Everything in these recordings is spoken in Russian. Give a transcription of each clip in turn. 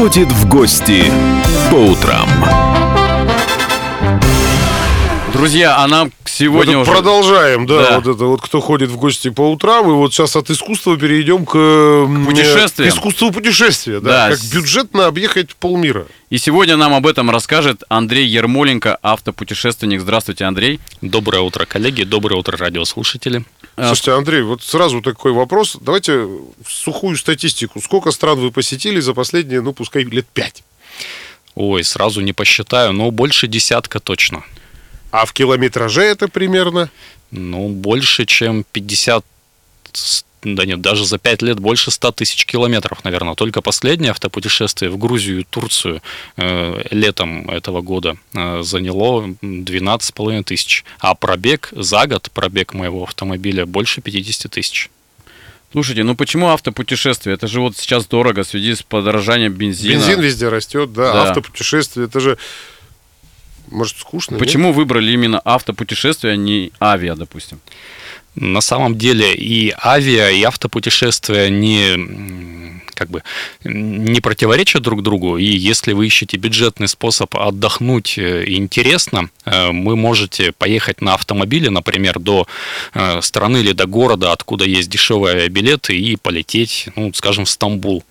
ходит в гости по утрам. Друзья, а нам сегодня Вот уже... Продолжаем, да, Да. вот это вот кто ходит в гости по утрам, и вот сейчас от искусства перейдем к, м, путешествиям. к искусству путешествия, да, Да, как бюджетно объехать полмира. И сегодня нам об этом расскажет Андрей Ермоленко, автопутешественник. Здравствуйте, Андрей. Доброе утро, коллеги, доброе утро, радиослушатели. А, Слушайте, Андрей, вот сразу такой вопрос. Давайте сухую статистику. Сколько стран вы посетили за последние, ну, пускай лет пять? Ой, сразу не посчитаю, но больше десятка точно. А в километраже это примерно? Ну, больше, чем 50, с- да нет, даже за 5 лет больше 100 тысяч километров, наверное. Только последнее автопутешествие в Грузию и Турцию э, летом этого года э, заняло 12,5 тысяч. А пробег за год, пробег моего автомобиля, больше 50 тысяч. Слушайте, ну почему автопутешествие? Это же вот сейчас дорого в связи с подорожанием бензина. Бензин везде растет, да, Да. автопутешествие, это же, может, скучно? нет? Почему выбрали именно автопутешествие, а не авиа, допустим? На самом деле и авиа, и автопутешествия не как бы не противоречат друг другу. И если вы ищете бюджетный способ отдохнуть э, интересно, э, вы можете поехать на автомобиле, например, до э, страны или до города, откуда есть дешевые авиабилеты, и полететь, ну, скажем, в Стамбул.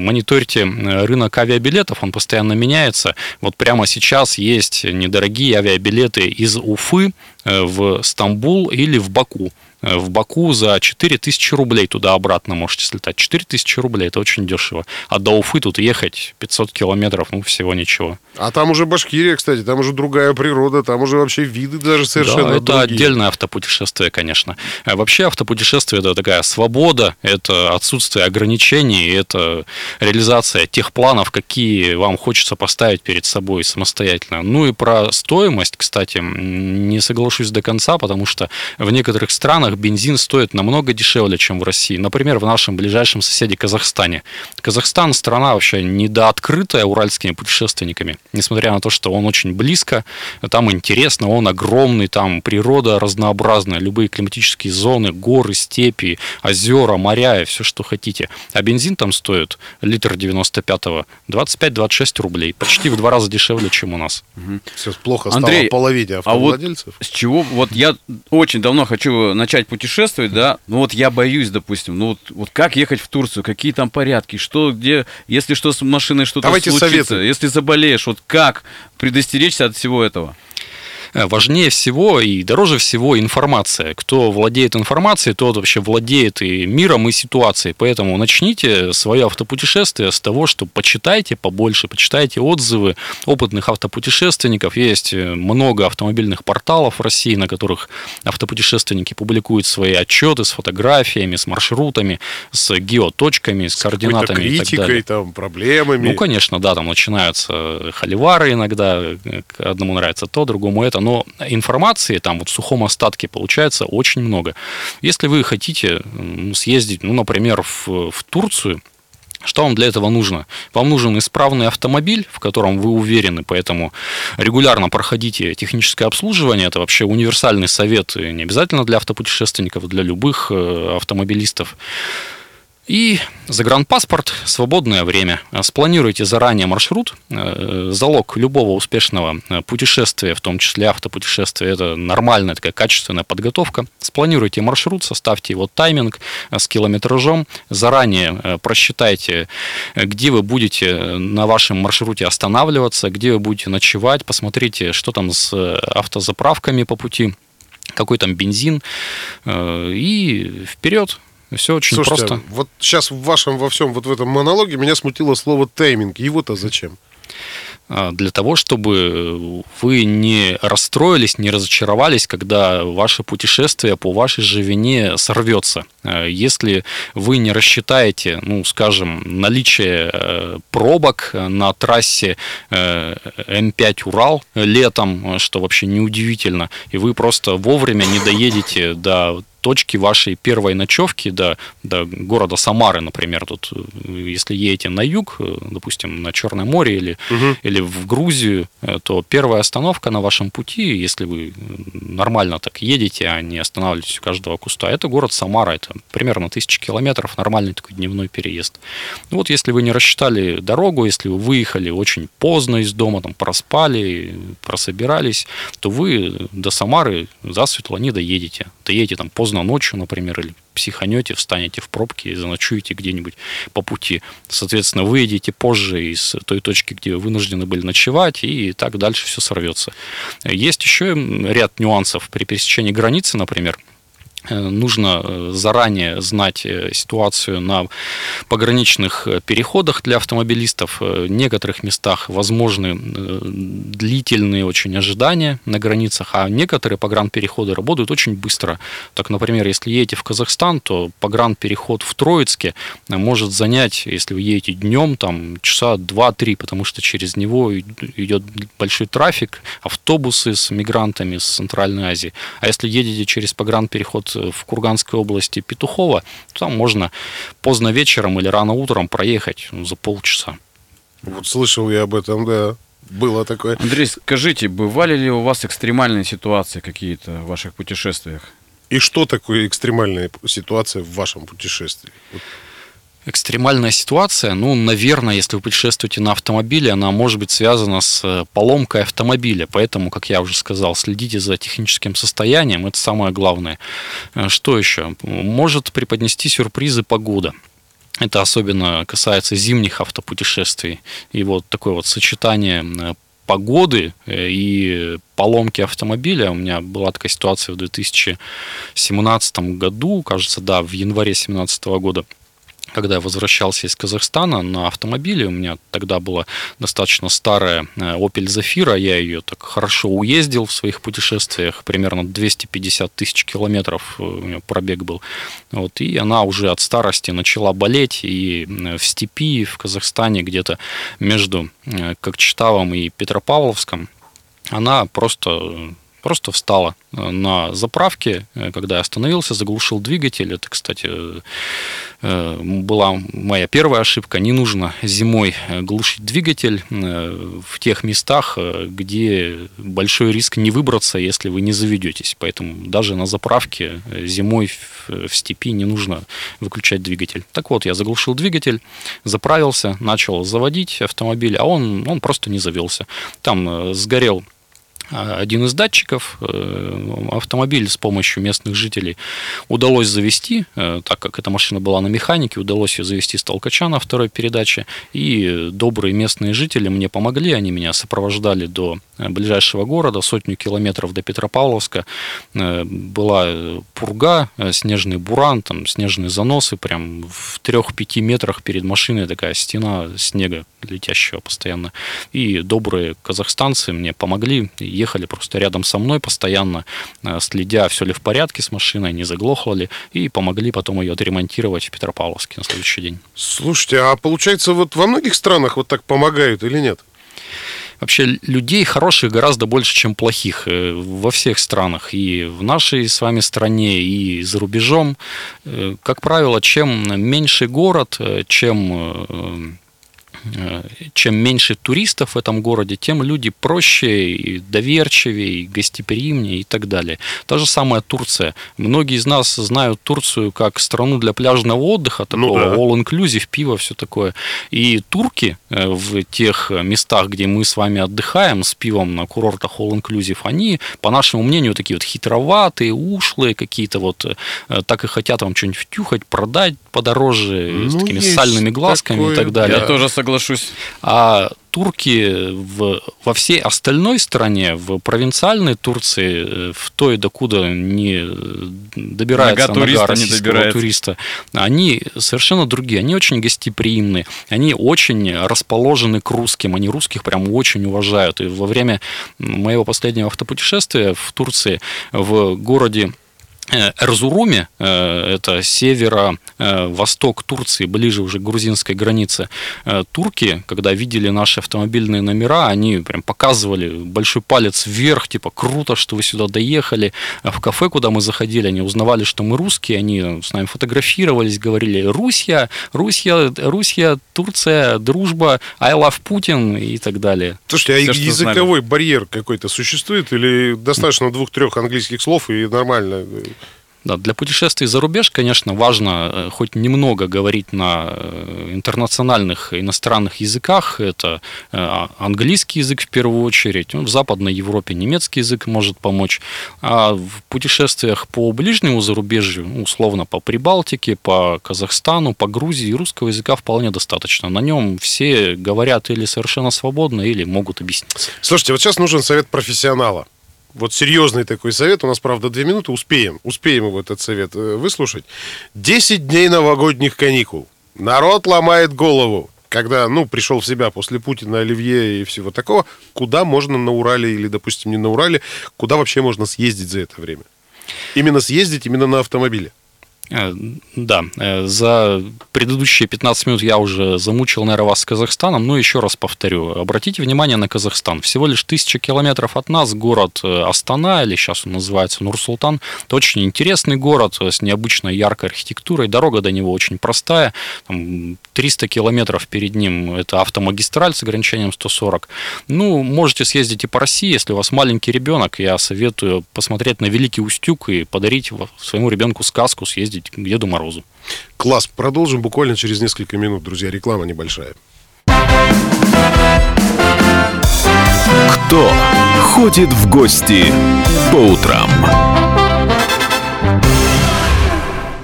Мониторьте рынок авиабилетов, он постоянно меняется. Вот прямо сейчас есть недорогие авиабилеты из Уфы в Стамбул или в Баку. Э, В Баку за 4000 рублей туда-обратно можете слетать. 4000 рублей, это очень дешево. А до Уфы тут ехать 500 километров, ну, всего ничего. А там уже Башкирия, кстати, там уже другая природа, там уже вообще виды даже совершенно да, это другие. отдельное автопутешествие, конечно. А Вообще автопутешествие это такая свобода, это отсутствие ограничений, это реализация тех планов, какие вам хочется поставить перед собой самостоятельно. Ну и про стоимость, кстати, не соглашусь до конца, потому что в некоторых странах бензин стоит намного дешевле, чем в России. Например, в нашем ближайшем соседе Казахстане. Казахстан страна вообще недооткрытая уральскими путешественниками, несмотря на то, что он очень близко, там интересно, он огромный, там природа разнообразная, любые климатические зоны, горы, степи, озера, моря и все, что хотите. А бензин там стоит литр 95-го 25-26 рублей, почти в два раза дешевле, чем у нас. Сейчас плохо стало Андрей, половине а вот автовладельцев. с чего? Вот я очень давно хочу начать путешествовать, да, ну вот я боюсь, допустим, ну вот, вот как ехать в Турцию, какие там порядки, что, где, если что с машиной что-то случится, советы. если заболеешь, вот как предостеречься от всего этого? Э, Важнее всего и дороже всего информация. Кто владеет информацией, тот вообще владеет и миром, и ситуацией. Поэтому начните свое автопутешествие с того, что почитайте побольше, почитайте отзывы опытных автопутешественников. Есть э, много автомобильных порталов в России, на которых автопутешественники публикуют свои отчеты с фотографиями, с маршрутами, с геоточками, с, Какой-то координатами и так критикой, далее. там, проблемами. Ну, конечно, да, там начинаются холивары иногда, э, одному нравится то, другому это, но информации там вот в сухом остатке получается очень много. Если вы хотите съездить, ну, например, в, в Турцию, что вам для этого нужно? Вам нужен исправный автомобиль, в котором вы уверены, поэтому регулярно проходите техническое обслуживание. Это вообще универсальный совет, не обязательно для автопутешественников, для любых э, автомобилистов. И загранпаспорт, свободное время. Спланируйте заранее маршрут. Э, Залог любого успешного э, путешествия, в том числе автопутешествия, это нормальная такая качественная подготовка. Спланируйте маршрут, составьте его тайминг э, с километражом. Заранее э, просчитайте, э, где вы будете на вашем маршруте останавливаться, где вы будете ночевать. Посмотрите, что там с э, автозаправками по пути, какой там бензин. э, И вперед. Все очень Слушайте, просто. вот сейчас в вашем во всем вот в этом монологе меня смутило слово тайминг. Его-то зачем? а, для того, чтобы вы не расстроились, не разочаровались, когда ваше путешествие по вашей же вине сорвется. А, Если вы не рассчитаете, ну, скажем, наличие э, пробок на трассе э, М5 Урал летом, что вообще неудивительно, и вы просто вовремя не доедете до точки вашей первой ночевки до, до города Самары, например, тут, э, если едете на юг, э, допустим, на Черное море или, угу. или в Грузию, э, то первая остановка на вашем пути, если вы нормально так едете, а не останавливаетесь у каждого куста, это город Самара, это примерно тысячи километров, нормальный такой дневной переезд. Ну вот если вы не рассчитали дорогу, если вы выехали очень поздно из дома, там проспали, прособирались, то вы до Самары засветло не доедете. Доедете там поздно поздно ночью, например, или психанете, встанете в пробки и заночуете где-нибудь по пути. Соответственно, выйдете позже из той точки, где вы вынуждены были ночевать, и так дальше все сорвется. Есть еще ряд нюансов при пересечении границы, например. Э, нужно э, заранее знать э, ситуацию на пограничных переходах для автомобилистов. В некоторых местах возможны длительные очень ожидания на границах, а некоторые погранпереходы работают очень быстро. Так, например, если едете в Казахстан, то погранпереход в Троицке может занять, если вы едете днем, там часа 2-3, потому что через него идет большой трафик, автобусы с мигрантами с Центральной Азии. А если едете через погранпереход в Курганской области Петухова, там можно поздно вечером или рано утром проехать ну, за полчаса. Вот слышал я об этом, да. Было такое. Андрей, скажите, бывали ли у вас экстремальные ситуации какие-то в ваших путешествиях? И что такое экстремальная ситуация в вашем путешествии? Экстремальная ситуация, ну, наверное, если вы путешествуете на автомобиле, она может быть связана с э, поломкой автомобиля. Поэтому, как я уже сказал, следите за техническим состоянием, это самое главное. Э, что еще? Может преподнести сюрпризы погода. Это особенно касается зимних автопутешествий. И вот такое вот сочетание э, погоды и поломки автомобиля. У меня была такая ситуация в 2017 году, кажется, да, в январе 2017 года когда я возвращался из Казахстана на автомобиле, у меня тогда была достаточно старая э, Opel Zafira, я ее так хорошо уездил в своих путешествиях, примерно 250 тысяч километров э, у нее пробег был, вот, и она уже от старости начала болеть, и э, в степи, в Казахстане, где-то между Кокчетавом и Петропавловском, она просто просто встала на заправке, когда я остановился, заглушил двигатель. Это, кстати, Э, была моя первая ошибка. Не нужно зимой э, глушить двигатель э, в тех местах, где большой риск не выбраться, если вы не заведетесь. Поэтому даже на заправке зимой в степи не нужно выключать двигатель. Так вот, я заглушил двигатель, заправился, начал заводить автомобиль, а он, он просто не завелся. Там сгорел один из датчиков. Э, автомобиль с помощью местных жителей удалось завести, э, так как эта машина была на механике, удалось ее завести с толкача на второй передаче. И добрые местные жители мне помогли, они меня сопровождали до ближайшего города, сотню километров до Петропавловска. Э, была пурга, снежный буран, там снежные заносы, прям в 3-5 метрах перед машиной такая стена снега летящего постоянно. И добрые казахстанцы мне помогли, ехали просто рядом со мной постоянно, э, следя, все ли в порядке с машиной, не заглохло ли, и помогли потом ее отремонтировать в Петропавловске на следующий день. Слушайте, а получается, вот во многих странах вот так помогают или нет? Вообще людей хороших гораздо больше, чем плохих э, во всех странах. И в нашей с вами стране, и за рубежом. Э, как правило, чем меньше город, чем чем меньше туристов в этом городе, тем люди проще, и доверчивее, и гостеприимнее и так далее. Та же самая Турция. Многие из нас знают Турцию как страну для пляжного отдыха, такого ну, да. all-inclusive, пиво, все такое. И турки э, в тех местах, где мы с вами отдыхаем с пивом на курортах all-inclusive, они, по нашему мнению, такие вот хитроватые, ушлые какие-то вот, э, так и хотят вам что-нибудь втюхать, продать подороже, ну, с такими сальными глазками такое. и так далее. Я тоже соглашусь. А турки в, во всей остальной стране, в провинциальной Турции, в той, докуда не добирается нога, нога российского не туриста, они совершенно другие. Они очень гостеприимны, они очень расположены к русским, они русских прям очень уважают. И во время моего последнего автопутешествия в Турции, в городе Э, Эрзуруме, э, это северо-восток Турции, ближе уже к грузинской границе, э, турки, когда видели наши автомобильные номера, они прям показывали большой палец вверх, типа, круто, что вы сюда доехали. В кафе, куда мы заходили, они узнавали, что мы русские, они с нами фотографировались, говорили «Русья, Русья, Русья, Турция, дружба, I love Putin» и так далее. Слушайте, а Все, языковой барьер какой-то существует или достаточно двух-трех английских слов и нормально? Да, для путешествий за рубеж, конечно, важно э, хоть немного говорить на э, интернациональных иностранных языках. Это э, английский язык в первую очередь. Ну, в Западной Европе немецкий язык может помочь. А в путешествиях по ближнему зарубежью, ну, условно по Прибалтике, по Казахстану, по Грузии, русского языка вполне достаточно. На нем все говорят или совершенно свободно, или могут объяснить. Слушайте, вот сейчас нужен совет профессионала. Вот серьезный такой совет. У нас, правда, две минуты. Успеем. Успеем его этот совет э, выслушать. Десять дней новогодних каникул. Народ ломает голову. Когда, ну, пришел в себя после Путина, Оливье и всего такого, куда можно на Урале или, допустим, не на Урале, куда вообще можно съездить за это время? Именно съездить, именно на автомобиле. Э, да, э, за предыдущие 15 минут я уже замучил, наверное, вас с Казахстаном, но еще раз повторю. Обратите внимание на Казахстан. Всего лишь тысяча километров от нас город э, Астана, или сейчас он называется Нур-Султан. Это очень интересный город с необычной яркой архитектурой. Дорога до него очень простая. Там 300 километров перед ним это автомагистраль с ограничением 140. Ну, можете съездить и по России, если у вас маленький ребенок, я советую посмотреть на Великий Устюг и подарить своему ребенку сказку, съездить ездить к Деду Морозу. Класс. Продолжим буквально через несколько минут, друзья. Реклама небольшая. Кто ходит в гости по утрам?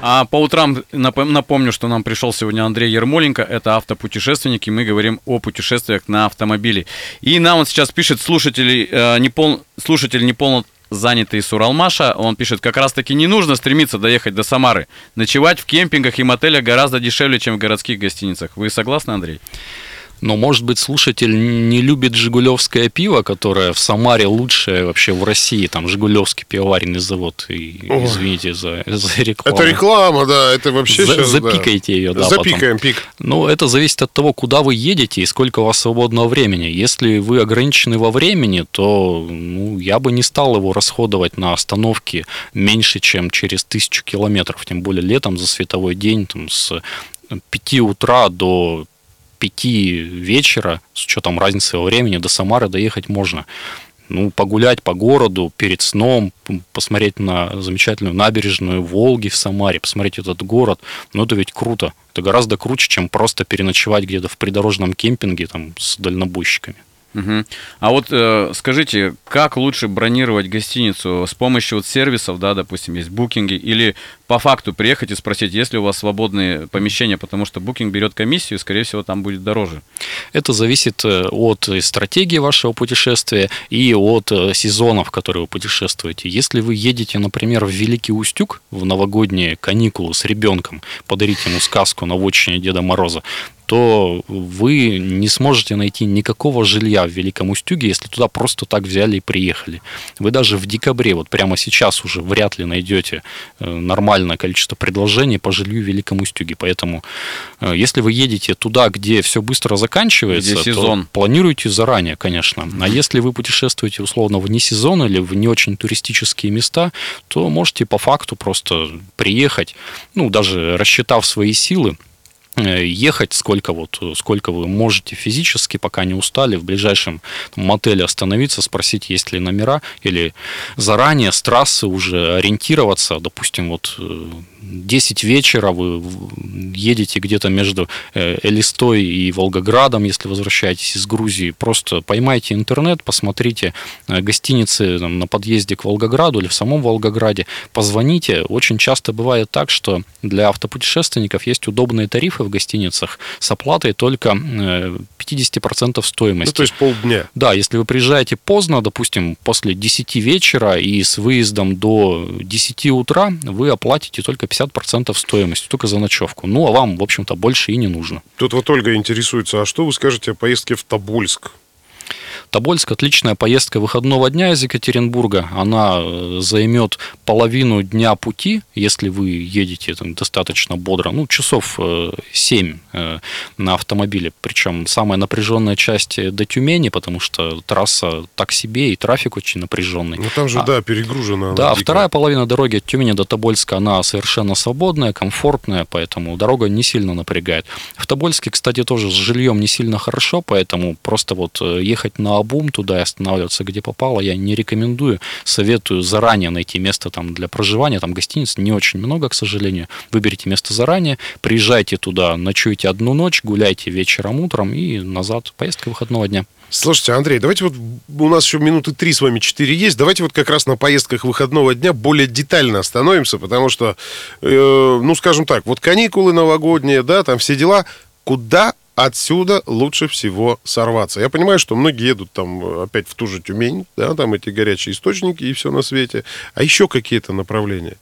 А по утрам напомню, что нам пришел сегодня Андрей Ермоленко, это автопутешественник, и мы говорим о путешествиях на автомобиле. И нам вот сейчас пишет слушатель, э, непол... слушатель неполно занятый с Уралмаша, он пишет, как раз таки не нужно стремиться доехать до Самары. Ночевать в кемпингах и мотелях гораздо дешевле, чем в городских гостиницах. Вы согласны, Андрей? Но, может быть, слушатель не любит жигулевское пиво, которое в Самаре лучшее вообще в России. Там Жигулевский пивоваренный завод. И, извините за, за рекламу. Это реклама, да. Это вообще за, сейчас, Запикайте да. ее, да, Запикаем потом. пик. Ну, это зависит от того, куда вы едете и сколько у вас свободного времени. Если вы ограничены во времени, то ну, я бы не стал его расходовать на остановки меньше, чем через тысячу километров. Тем более летом за световой день там, с 5 утра до пяти вечера, с учетом разницы во времени, до Самары доехать можно. Ну, погулять по городу перед сном, посмотреть на замечательную набережную Волги в Самаре, посмотреть этот город, ну, это ведь круто. Это гораздо круче, чем просто переночевать где-то в придорожном кемпинге там, с дальнобойщиками. Угу. А вот э, скажите, как лучше бронировать гостиницу с помощью вот сервисов, да, допустим, есть букинги, или по факту приехать и спросить, есть ли у вас свободные помещения, потому что букинг берет комиссию, и, скорее всего, там будет дороже. Это зависит э, от стратегии вашего путешествия и от э, сезонов, в которые вы путешествуете. Если вы едете, например, в Великий Устюг в новогодние каникулы с ребенком, подарить ему сказку на вотчине Деда Мороза, то вы не сможете найти никакого жилья в Великом Устюге, если туда просто так взяли и приехали. Вы даже в декабре, вот прямо сейчас уже вряд ли найдете э, нормальное количество предложений по жилью в Великом Устюге. Поэтому, э, если вы едете туда, где все быстро заканчивается, где сезон. то планируйте заранее, конечно. А если вы путешествуете условно вне сезона или в не очень туристические места, то можете по факту просто приехать, ну, даже рассчитав свои силы, ехать, сколько вот, сколько вы можете физически, пока не устали, в ближайшем мотеле остановиться, спросить, есть ли номера, или заранее с трассы уже ориентироваться, допустим, вот 10 вечера вы едете где-то между э, Элистой и Волгоградом, если возвращаетесь из Грузии, просто поймайте интернет, посмотрите э, гостиницы там, на подъезде к Волгограду или в самом Волгограде, позвоните. Очень часто бывает так, что для автопутешественников есть удобные тарифы в гостиницах с оплатой только 50% э, стоимости. Ну, то есть полдня. Да, если вы приезжаете поздно, допустим, после 10 вечера и с выездом до 10 утра, вы оплатите только 50% стоимости только за ночевку. Ну, а вам, в общем-то, больше и не нужно. Тут вот Ольга интересуется, а что вы скажете о поездке в Тобольск? Тобольск отличная поездка выходного дня из Екатеринбурга. Она э, займет половину дня пути, если вы едете там, достаточно бодро. Ну, часов 7 на автомобиле. Причем самая напряженная часть до Тюмени, потому что трасса так себе и трафик очень напряженный. Ну там же, А- да, перегружена. Да, дико. вторая половина дороги от Тюмени до Тобольска, она совершенно свободная, комфортная, поэтому дорога не сильно напрягает. В Тобольске, кстати, тоже с жильем не сильно хорошо, поэтому просто вот э, ехать на обум туда и останавливаться где попало я не рекомендую. Советую заранее найти место там для проживания, там гостиниц не очень много, к сожалению. Выберите место заранее, приезжайте туда, ночуйте одну ночь, гуляйте вечером, утром и назад. Поездка выходного дня. Слушайте, Андрей, давайте вот у нас еще минуты три с вами, четыре есть. Давайте вот как раз на поездках выходного дня более детально остановимся, потому что, э, ну, скажем так, вот каникулы новогодние, да, там все дела. Куда отсюда лучше всего сорваться? Я понимаю, что многие едут там э, опять в ту же Тюмень, да, там эти горячие источники и все на свете. А еще какие-то направления?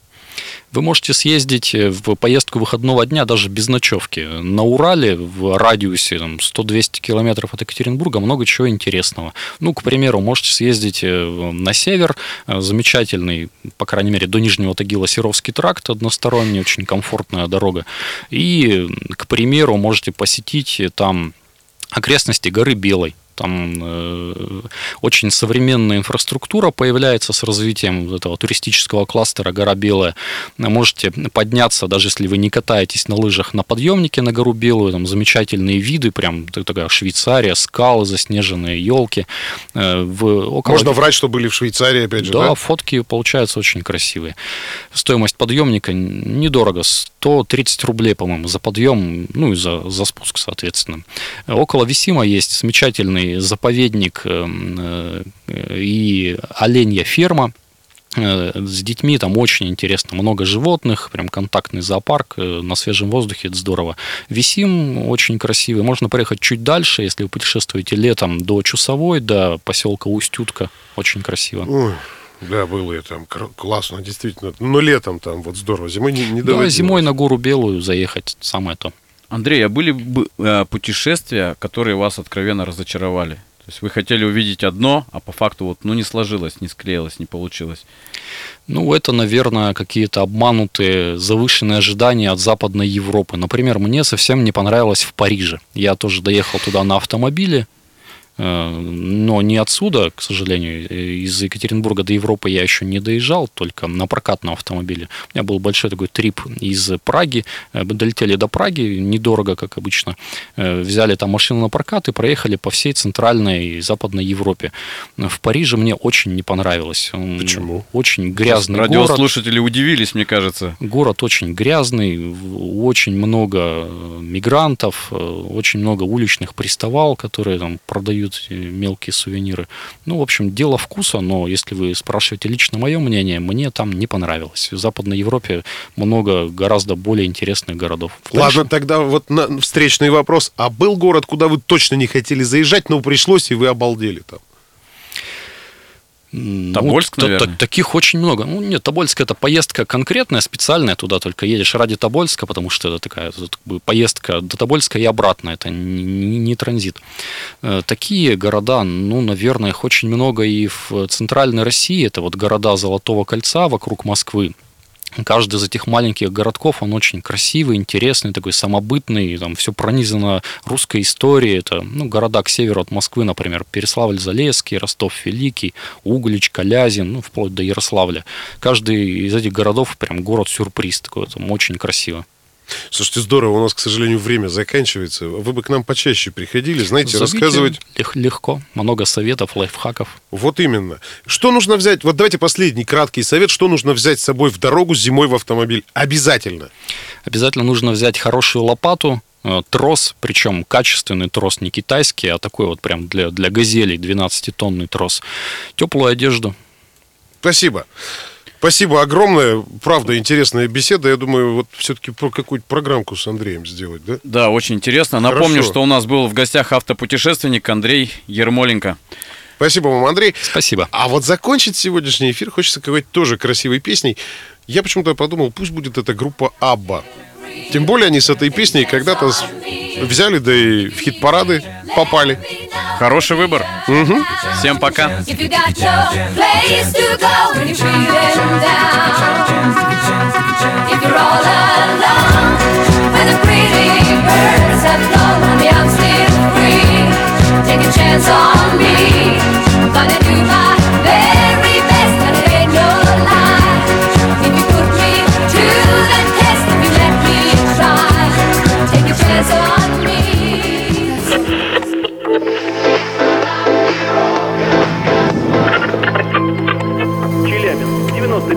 Вы можете съездить э, в поездку выходного дня даже без ночевки. На Урале в радиусе там, 100-200 километров от Екатеринбурга много чего интересного. Ну, к примеру, можете съездить э, на север. Э, Замечательный, по крайней мере, до Нижнего Тагила Серовский тракт односторонний, очень комфортная дорога. И, к примеру, можете посетить там окрестности горы Белой. Там э, очень современная инфраструктура появляется с развитием вот этого туристического кластера «Гора Белая». Можете подняться, даже если вы не катаетесь на лыжах, на подъемнике на гору Белую. Там замечательные виды, прям такая Швейцария, скалы, заснеженные елки. Э, в около... Можно врать, что были в Швейцарии, опять же, Да, да? фотки получаются очень красивые. Стоимость подъемника недорого, 130 рублей, по-моему, за подъем, ну и за, за спуск, соответственно. Около Висима есть замечательный заповедник эм, э, и оленья ферма. Э, С детьми там очень интересно, много животных, прям контактный зоопарк, э, на свежем воздухе, это здорово. Висим очень красивый, можно проехать чуть дальше, если вы путешествуете летом до Чусовой, до поселка Устютка, очень красиво. Ой, да, было я там классно, действительно. Но летом там вот здорово, зимой не, не Да, зимой на гору Белую заехать самое то. Андрей, а были бы э, путешествия, которые вас откровенно разочаровали? То есть вы хотели увидеть одно, а по факту вот, ну, не сложилось, не склеилось, не получилось. Ну, это, наверное, какие-то обманутые завышенные ожидания от Западной Европы. Например, мне совсем не понравилось в Париже. Я тоже доехал туда на автомобиле, но не отсюда, к сожалению, э, из Екатеринбурга до Европы я еще не доезжал, только на прокатном автомобиле. У меня был большой такой трип из Праги. Э, долетели до Праги, недорого, как обычно. Э, Взяли там машину на прокат и проехали по всей центральной и западной Европе. В Париже мне очень не понравилось. Он Почему? Очень грязный город. Радиослушатели удивились, мне кажется. Город очень грязный, очень много э, мигрантов, э, очень много уличных приставал, которые там продают э, мелкие сувениры. Ну, в общем, дело вкуса, но если вы спрашиваете лично мое мнение, мне там не понравилось. В Западной Европе много гораздо более интересных городов. Ладно, тогда вот на- встречный вопрос. А был город, куда вы точно не хотели заезжать, но пришлось, и вы обалдели там? Ну, Тобольск, та- наверное? таких очень много. Ну, нет, Тобольск это поездка конкретная, специальная, туда только едешь ради Тобольска, потому что это такая тут как бы поездка до Тобольска и обратно, это не, не- не транзит. Э, Такие города, ну, наверное, их очень много и в центральной России, это вот города Золотого кольца вокруг Москвы. Каждый из этих маленьких городков, он очень красивый, интересный, такой самобытный, там все пронизано русской историей. Это ну, города к северу от Москвы, например, Переславль-Залесский, Ростов-Великий, Углич, Калязин, ну, вплоть до Ярославля. Каждый из этих городов прям город-сюрприз такой, там очень красиво. Слушайте, здорово, у нас, к сожалению, время заканчивается. Вы бы к нам почаще приходили, знаете, Зовите, рассказывать. лег- легко, много советов, лайфхаков. Вот именно. Что нужно взять? Вот давайте последний краткий совет. Что нужно взять с собой в дорогу зимой в автомобиль? Обязательно. Обязательно нужно взять хорошую лопату, э, трос, причем качественный трос, не китайский, а такой вот прям для, для газелей 12-тонный трос. Теплую одежду, Спасибо. Спасибо огромное. Правда, интересная беседа. Я думаю, вот все-таки про какую-то программку с Андреем сделать, да? Да, очень интересно. Напомню, Хорошо. что у нас был в гостях автопутешественник Андрей Ермоленко. Спасибо вам, Андрей. Спасибо. А вот закончить сегодняшний эфир хочется какой-то тоже красивой песней. Я почему-то подумал, пусть будет эта группа Абба. Тем более они с этой песней когда-то взяли, да и в хит-парады попали. Хороший выбор. Всем пока. Take a chance on me. I'm gonna do my